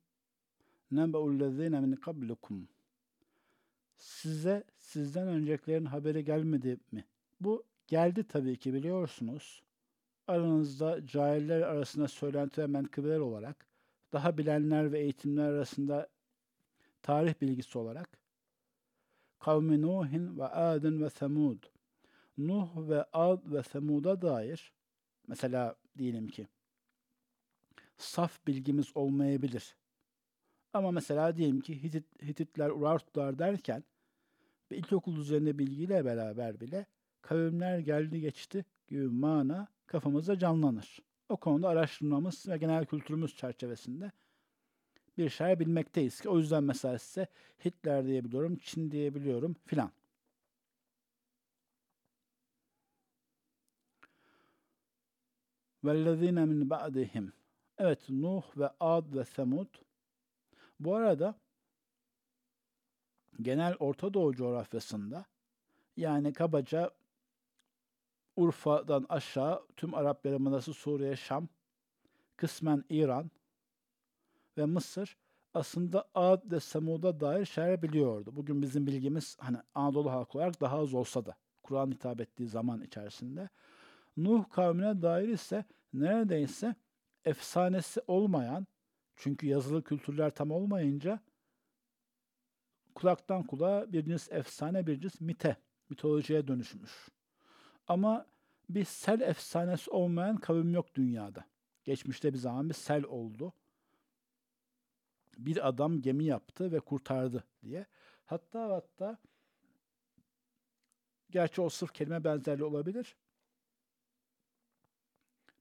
nebe'ullezine min kablikum. Size sizden öncekilerin haberi gelmedi mi? Bu geldi tabii ki biliyorsunuz. Aranızda cahiller arasında söylenti ve menkıbeler olarak, daha bilenler ve eğitimler arasında tarih bilgisi olarak, kavmi Nuhin ve Adın ve Semud, Nuh ve Ad ve Semud'a dair, mesela diyelim ki, saf bilgimiz olmayabilir. Ama mesela diyelim ki Hitit, Hititler, Urartular derken bir ilkokul düzeyinde bilgiyle beraber bile kavimler geldi geçti gibi mana kafamızda canlanır. O konuda araştırmamız ve genel kültürümüz çerçevesinde bir şey bilmekteyiz ki o yüzden mesela size Hitler diyebiliyorum, Çin diyebiliyorum filan. وَالَّذ۪ينَ min بَعْدِهِمْ Evet Nuh ve Ad ve Semud. bu arada genel Orta Doğu coğrafyasında yani kabaca Urfa'dan aşağı tüm Arap Yarımadası, Suriye, Şam, kısmen İran ve Mısır aslında Ad ve Semud'a dair şeyler biliyordu. Bugün bizim bilgimiz hani Anadolu halkı olarak daha az olsa da Kur'an hitap ettiği zaman içerisinde. Nuh kavmine dair ise neredeyse efsanesi olmayan çünkü yazılı kültürler tam olmayınca kulaktan kulağa bir cins efsane bir cins mite, mitolojiye dönüşmüş. Ama bir sel efsanesi olmayan kavim yok dünyada. Geçmişte bir zaman bir sel oldu. Bir adam gemi yaptı ve kurtardı diye. Hatta hatta gerçi o sırf kelime benzerliği olabilir.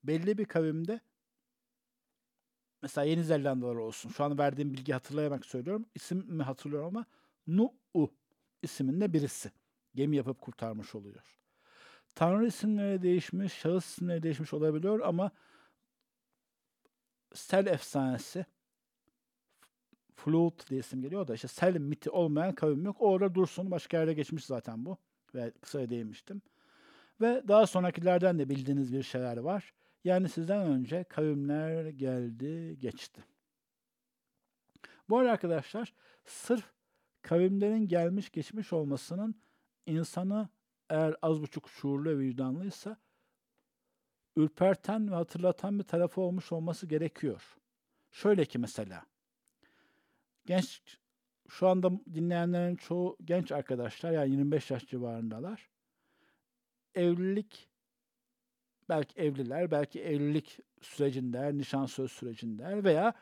Belli bir kavimde mesela Yeni Zelandalılar olsun. Şu an verdiğim bilgi hatırlayamak söylüyorum. İsim mi hatırlıyorum ama Nu'u isminde birisi. Gemi yapıp kurtarmış oluyor. Tanrı isimleri değişmiş, şahıs isimleri değişmiş olabiliyor ama Sel efsanesi Flut diye isim geliyor da işte Sel miti olmayan kavim yok. Orada dursun. Başka yerde geçmiş zaten bu. Ve kısa değinmiştim. Ve daha sonrakilerden de bildiğiniz bir şeyler var. Yani sizden önce kavimler geldi, geçti. Bu arada arkadaşlar sırf kavimlerin gelmiş geçmiş olmasının insanı eğer az buçuk şuurlu ve vicdanlıysa ürperten ve hatırlatan bir tarafı olmuş olması gerekiyor. Şöyle ki mesela genç şu anda dinleyenlerin çoğu genç arkadaşlar yani 25 yaş civarındalar. Evlilik belki evliler, belki evlilik sürecinde, nişan söz sürecinde veya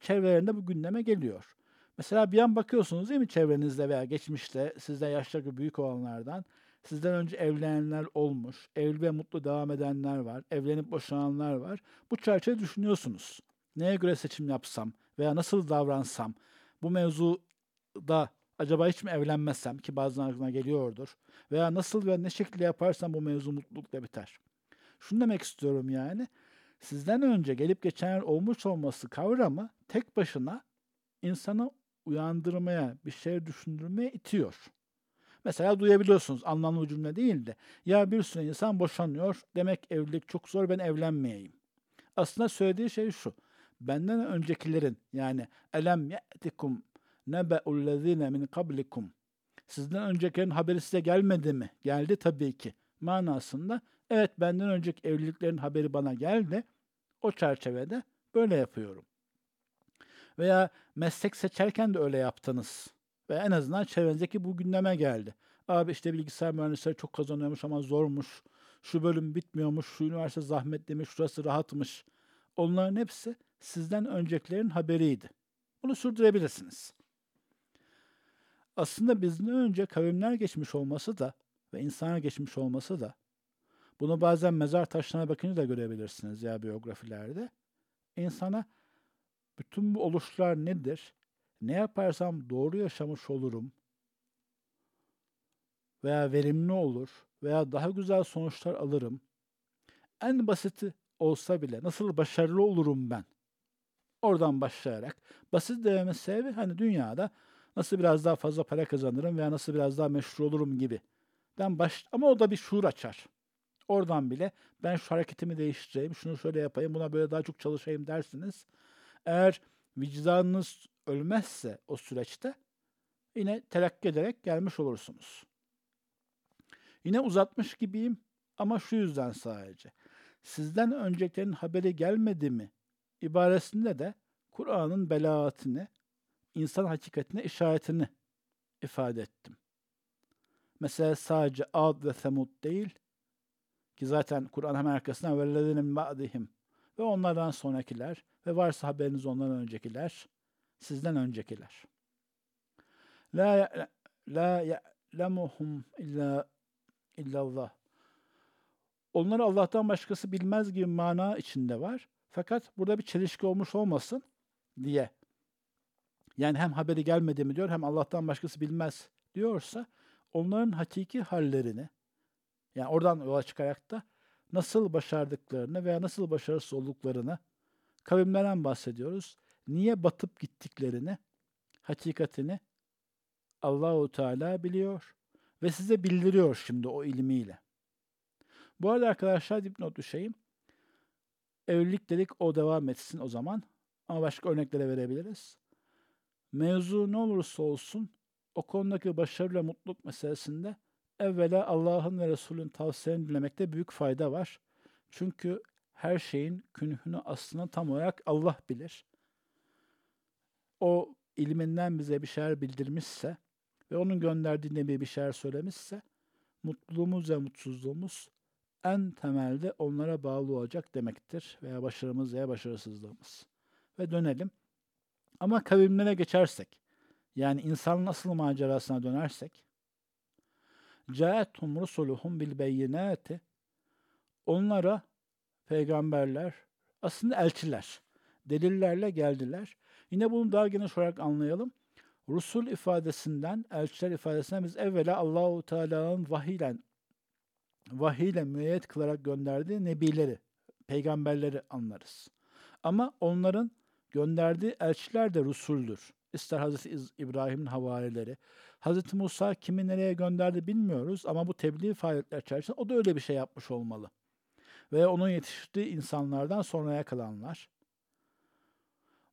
çevrelerinde bu gündeme geliyor. Mesela bir an bakıyorsunuz değil mi çevrenizde veya geçmişte sizden yaşları büyük olanlardan sizden önce evlenenler olmuş, evli ve mutlu devam edenler var, evlenip boşananlar var. Bu çerçeve düşünüyorsunuz. neye göre seçim yapsam veya nasıl davransam, bu mevzuda acaba hiç mi evlenmezsem ki bazen aklına geliyordur veya nasıl ve ne şekilde yaparsam bu mevzu mutlulukla biter. Şunu demek istiyorum yani, sizden önce gelip geçenler olmuş olması kavramı tek başına insanı uyandırmaya, bir şey düşündürmeye itiyor. Mesela duyabiliyorsunuz anlamlı cümle değil de ya bir sürü insan boşanıyor demek evlilik çok zor ben evlenmeyeyim. Aslında söylediği şey şu. Benden öncekilerin yani elem ye'tikum nebe'ullezine min kablikum sizden öncekilerin haberi size gelmedi mi? Geldi tabii ki. Manasında evet benden önceki evliliklerin haberi bana geldi. O çerçevede böyle yapıyorum. Veya meslek seçerken de öyle yaptınız. Ve en azından çevrenizdeki bu gündeme geldi. Abi işte bilgisayar mühendisleri çok kazanıyormuş ama zormuş. Şu bölüm bitmiyormuş, şu üniversite zahmetliymiş, şurası rahatmış. Onların hepsi sizden öncekilerin haberiydi. Bunu sürdürebilirsiniz. Aslında bizden önce kavimler geçmiş olması da ve insanlar geçmiş olması da bunu bazen mezar taşlarına bakınca da görebilirsiniz ya biyografilerde. İnsana bütün bu oluşlar nedir? Ne yaparsam doğru yaşamış olurum veya verimli olur veya daha güzel sonuçlar alırım. En basiti olsa bile nasıl başarılı olurum ben? Oradan başlayarak basit dememin sebebi hani dünyada nasıl biraz daha fazla para kazanırım veya nasıl biraz daha meşhur olurum gibi. Ben baş ama o da bir şuur açar. Oradan bile ben şu hareketimi değiştireyim, şunu şöyle yapayım, buna böyle daha çok çalışayım dersiniz. Eğer vicdanınız ölmezse o süreçte yine telakki ederek gelmiş olursunuz. Yine uzatmış gibiyim ama şu yüzden sadece. Sizden öncekilerin haberi gelmedi mi ibaresinde de Kur'an'ın belaatini, insan hakikatine işaretini ifade ettim. Mesela sadece Ad ve Semud değil ki zaten Kur'an hemen arkasından vellezenim ba'dihim ve onlardan sonrakiler ve varsa haberiniz ondan öncekiler, sizden öncekiler. La la ya'lemuhum illa illallah. Onları Allah'tan başkası bilmez gibi mana içinde var. Fakat burada bir çelişki olmuş olmasın diye. Yani hem haberi gelmedi mi diyor hem Allah'tan başkası bilmez diyorsa onların hakiki hallerini, yani oradan yola çıkarak da nasıl başardıklarını veya nasıl başarısız olduklarını kavimlerden bahsediyoruz. Niye batıp gittiklerini, hakikatini Allahu Teala biliyor ve size bildiriyor şimdi o ilmiyle. Bu arada arkadaşlar dipnot düşeyim. Evlilik dedik o devam etsin o zaman. Ama başka örneklere verebiliriz. Mevzu ne olursa olsun o konudaki başarı ve mutluluk meselesinde evvela Allah'ın ve Resul'ün tavsiyelerini dinlemekte büyük fayda var. Çünkü her şeyin künhünü aslında tam olarak Allah bilir. O ilminden bize bir şeyler bildirmişse ve onun gönderdiği Nebi bir şeyler söylemişse mutluluğumuz ve mutsuzluğumuz en temelde onlara bağlı olacak demektir veya başarımız veya başarısızlığımız. Ve dönelim. Ama kavimlere geçersek, yani insan nasıl macerasına dönersek, Câethum rusuluhum bil beyinâti Onlara peygamberler, aslında elçiler, delillerle geldiler. Yine bunu daha geniş olarak anlayalım. Rusul ifadesinden, elçiler ifadesinden biz evvela Allahu Teala'nın vahiyle vahiyle müeyyet kılarak gönderdiği nebileri, peygamberleri anlarız. Ama onların gönderdiği elçiler de rusuldür. İster Hazreti İbrahim'in havarileri. Hazreti Musa kimi nereye gönderdi bilmiyoruz ama bu tebliğ faaliyetler içerisinde o da öyle bir şey yapmış olmalı. Ve onun yetiştirdiği insanlardan sonraya kalanlar.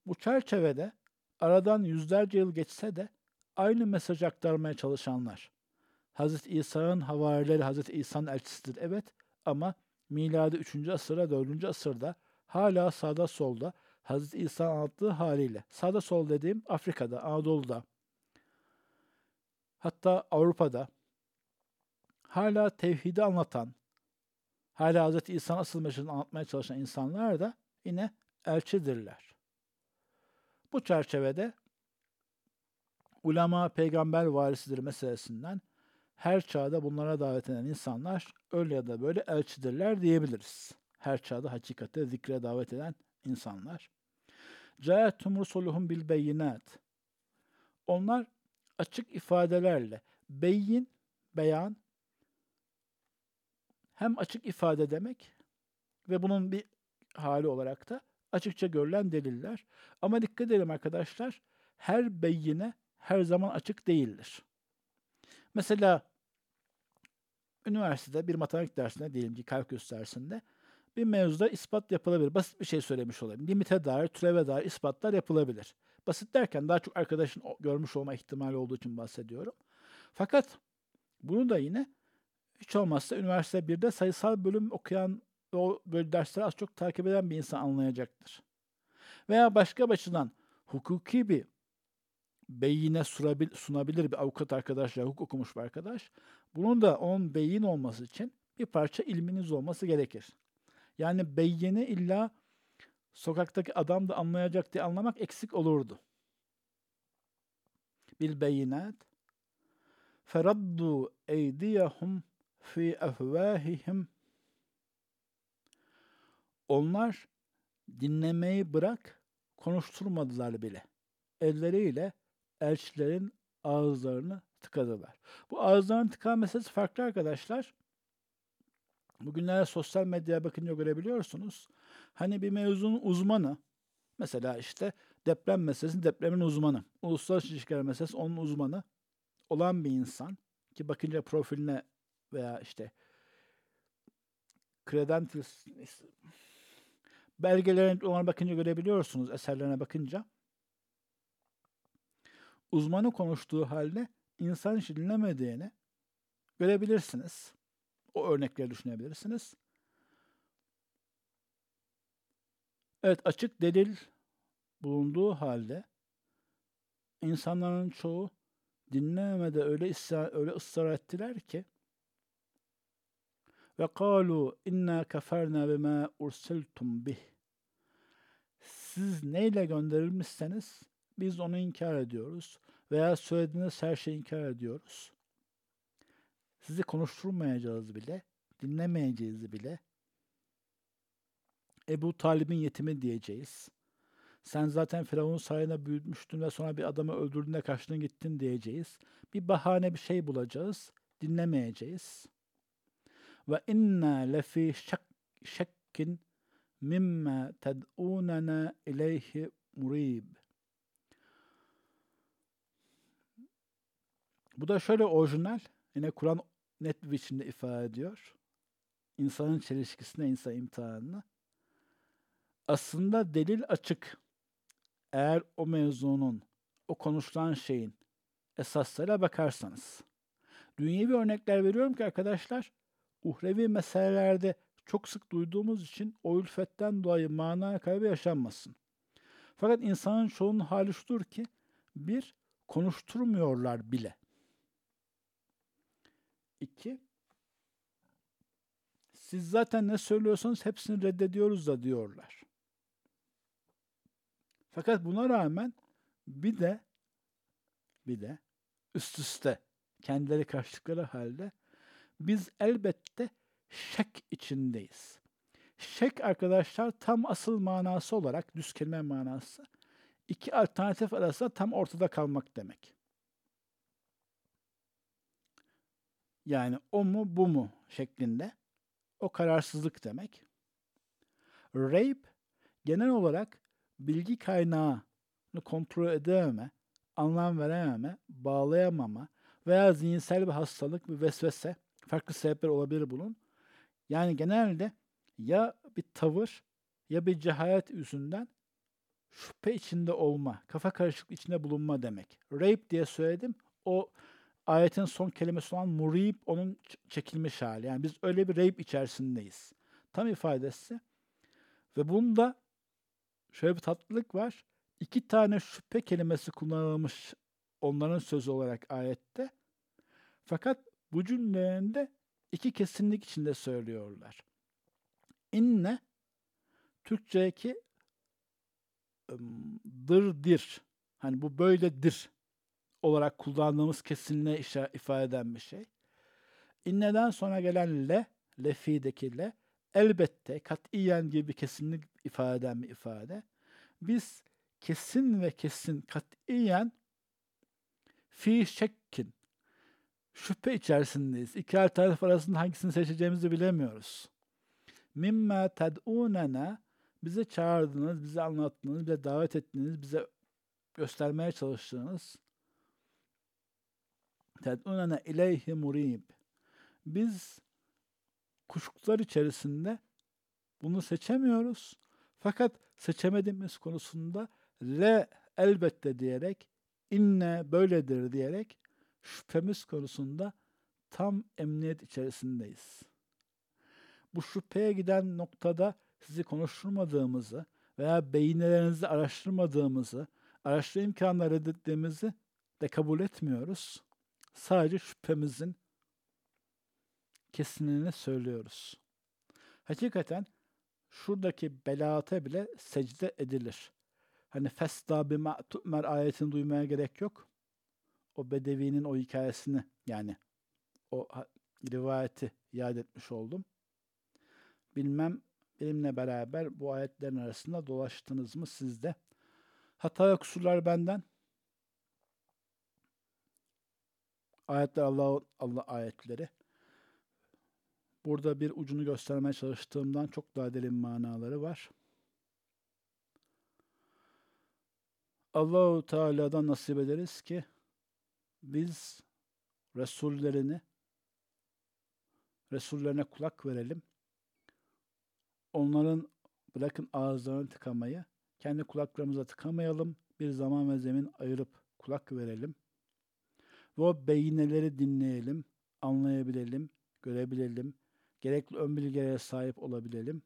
Bu çerçevede aradan yüzlerce yıl geçse de aynı mesaj aktarmaya çalışanlar. Hazreti İsa'nın havarileri Hazreti İsa'nın elçisidir evet ama miladi 3. asırda 4. asırda hala sağda solda Hazreti İsa anlattığı haliyle. Sağda sol dediğim Afrika'da, Anadolu'da, hatta Avrupa'da hala tevhidi anlatan, hala Hazreti İsa'nın asıl mesajını anlatmaya çalışan insanlar da yine elçidirler. Bu çerçevede ulema peygamber varisidir meselesinden her çağda bunlara davet eden insanlar öyle ya da böyle elçidirler diyebiliriz. Her çağda hakikate, zikre davet eden insanlar. Câetum rusuluhum bil beyinat. Onlar açık ifadelerle beyin, beyan hem açık ifade demek ve bunun bir hali olarak da açıkça görülen deliller. Ama dikkat edelim arkadaşlar, her beyine her zaman açık değildir. Mesela üniversitede bir matematik dersinde diyelim ki kalkülüs dersinde bir mevzuda ispat yapılabilir. Basit bir şey söylemiş olayım. Limite dair, türeve dair ispatlar yapılabilir. Basit derken daha çok arkadaşın görmüş olma ihtimali olduğu için bahsediyorum. Fakat bunu da yine hiç olmazsa üniversite 1'de sayısal bölüm okuyan o böyle dersleri az çok takip eden bir insan anlayacaktır. Veya başka açıdan hukuki bir beyine sunabilir bir avukat arkadaş ya hukuk okumuş bir arkadaş. Bunun da onun beyin olması için bir parça ilminiz olması gerekir. Yani beyini illa sokaktaki adam da anlayacak diye anlamak eksik olurdu. Bil beyinat feraddu eydiyahum fi efvahihim onlar dinlemeyi bırak konuşturmadılar bile. Elleriyle elçilerin ağızlarını tıkadılar. Bu ağızlarını tıkan meselesi farklı arkadaşlar. Bugünlerde sosyal medyaya bakınca görebiliyorsunuz. Hani bir mevzunun uzmanı, mesela işte deprem meselesi depremin uzmanı, uluslararası ilişkiler meselesi onun uzmanı olan bir insan ki bakınca profiline veya işte credentials belgelerine ona bakınca görebiliyorsunuz eserlerine bakınca. Uzmanı konuştuğu halde insan hiç dinlemediğini görebilirsiniz. O örnekleri düşünebilirsiniz. Evet açık delil bulunduğu halde insanların çoğu dinlememede öyle ısrar, öyle ısrar ettiler ki ve kalu inna keferna bima ursiltum bih siz neyle gönderilmişseniz biz onu inkar ediyoruz veya söylediğiniz her şeyi inkar ediyoruz. Sizi konuşturmayacağız bile, dinlemeyeceğiz bile. Ebu Talib'in yetimi diyeceğiz. Sen zaten Firavun sarayına büyütmüştün ve sonra bir adamı öldürdüğünde kaçtın gittin diyeceğiz. Bir bahane bir şey bulacağız. Dinlemeyeceğiz. Ve inna lefi şak, şekkin mimma ted'unana ileyhi murib. Bu da şöyle orijinal. Yine Kur'an net bir biçimde ifade ediyor. İnsanın çelişkisine, insan imtihanını. Aslında delil açık. Eğer o mevzunun, o konuşulan şeyin esaslara bakarsanız. Dünyevi örnekler veriyorum ki arkadaşlar, uhrevi meselelerde çok sık duyduğumuz için o ülfetten dolayı mana kaybı yaşanmasın. Fakat insanın çoğunun hali şudur ki, bir, konuşturmuyorlar bile. İki, siz zaten ne söylüyorsanız hepsini reddediyoruz da diyorlar. Fakat buna rağmen bir de bir de üst üste kendileri karşılıkları halde biz elbette şek içindeyiz. Şek arkadaşlar tam asıl manası olarak düz kelime manası iki alternatif arasında tam ortada kalmak demek. Yani o mu bu mu şeklinde. O kararsızlık demek. Rape genel olarak bilgi kaynağını kontrol edememe, anlam verememe, bağlayamama veya zihinsel bir hastalık, bir vesvese, farklı sebepler olabilir bunun. Yani genelde ya bir tavır ya bir cehalet yüzünden şüphe içinde olma, kafa karışıklığı içinde bulunma demek. Rape diye söyledim. O ayetin son kelimesi olan murib onun çekilmiş hali. Yani biz öyle bir rape içerisindeyiz. Tam ifadesi. Ve bunda şöyle bir tatlılık var. İki tane şüphe kelimesi kullanılmış onların sözü olarak ayette. Fakat bu cümlelerinde iki kesinlik içinde söylüyorlar. İnne Türkçe'deki dırdir. Hani bu böyledir olarak kullandığımız kesinliğe ifade eden bir şey. İnneden sonra gelen le, lefideki le, elbette katiyen gibi kesinlik ifade eden bir ifade. Biz kesin ve kesin katiyen fi şekkin şüphe içerisindeyiz. İki alternatif arasında hangisini seçeceğimizi bilemiyoruz. Mimma ted'unena bize çağırdınız, bize anlattınız, bize davet ettiniz, bize göstermeye çalıştığınız ted'unena ileyhi murib. Biz kuşkular içerisinde bunu seçemiyoruz. Fakat seçemediğimiz konusunda le elbette diyerek inne böyledir diyerek şüphemiz konusunda tam emniyet içerisindeyiz. Bu şüpheye giden noktada sizi konuşturmadığımızı veya beyinlerinizi araştırmadığımızı, araştırma imkanları reddettiğimizi de kabul etmiyoruz. Sadece şüphemizin kesinliğini söylüyoruz. Hakikaten şuradaki belaate bile secde edilir. Hani fesda bima tu'mer ayetini duymaya gerek yok. O bedevinin o hikayesini yani o rivayeti iade etmiş oldum. Bilmem benimle beraber bu ayetlerin arasında dolaştınız mı sizde? Hata ve kusurlar benden. Ayetler Allah Allah ayetleri. Burada bir ucunu göstermeye çalıştığımdan çok daha derin manaları var. Allahu Teala'dan nasip ederiz ki biz Resullerini Resullerine kulak verelim. Onların bırakın ağızlarını tıkamayı, kendi kulaklarımıza tıkamayalım. Bir zaman ve zemin ayırıp kulak verelim. Ve o beyineleri dinleyelim, anlayabilelim, görebilelim, gerekli ön bilgilere sahip olabilelim.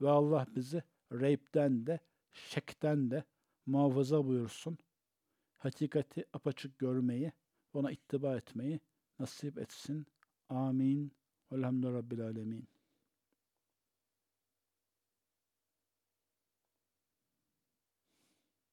Ve Allah bizi reybden de, şekten de muhafaza buyursun. Hakikati apaçık görmeyi, ona ittiba etmeyi nasip etsin. Amin. Velhamdülillah Rabbil Alemin.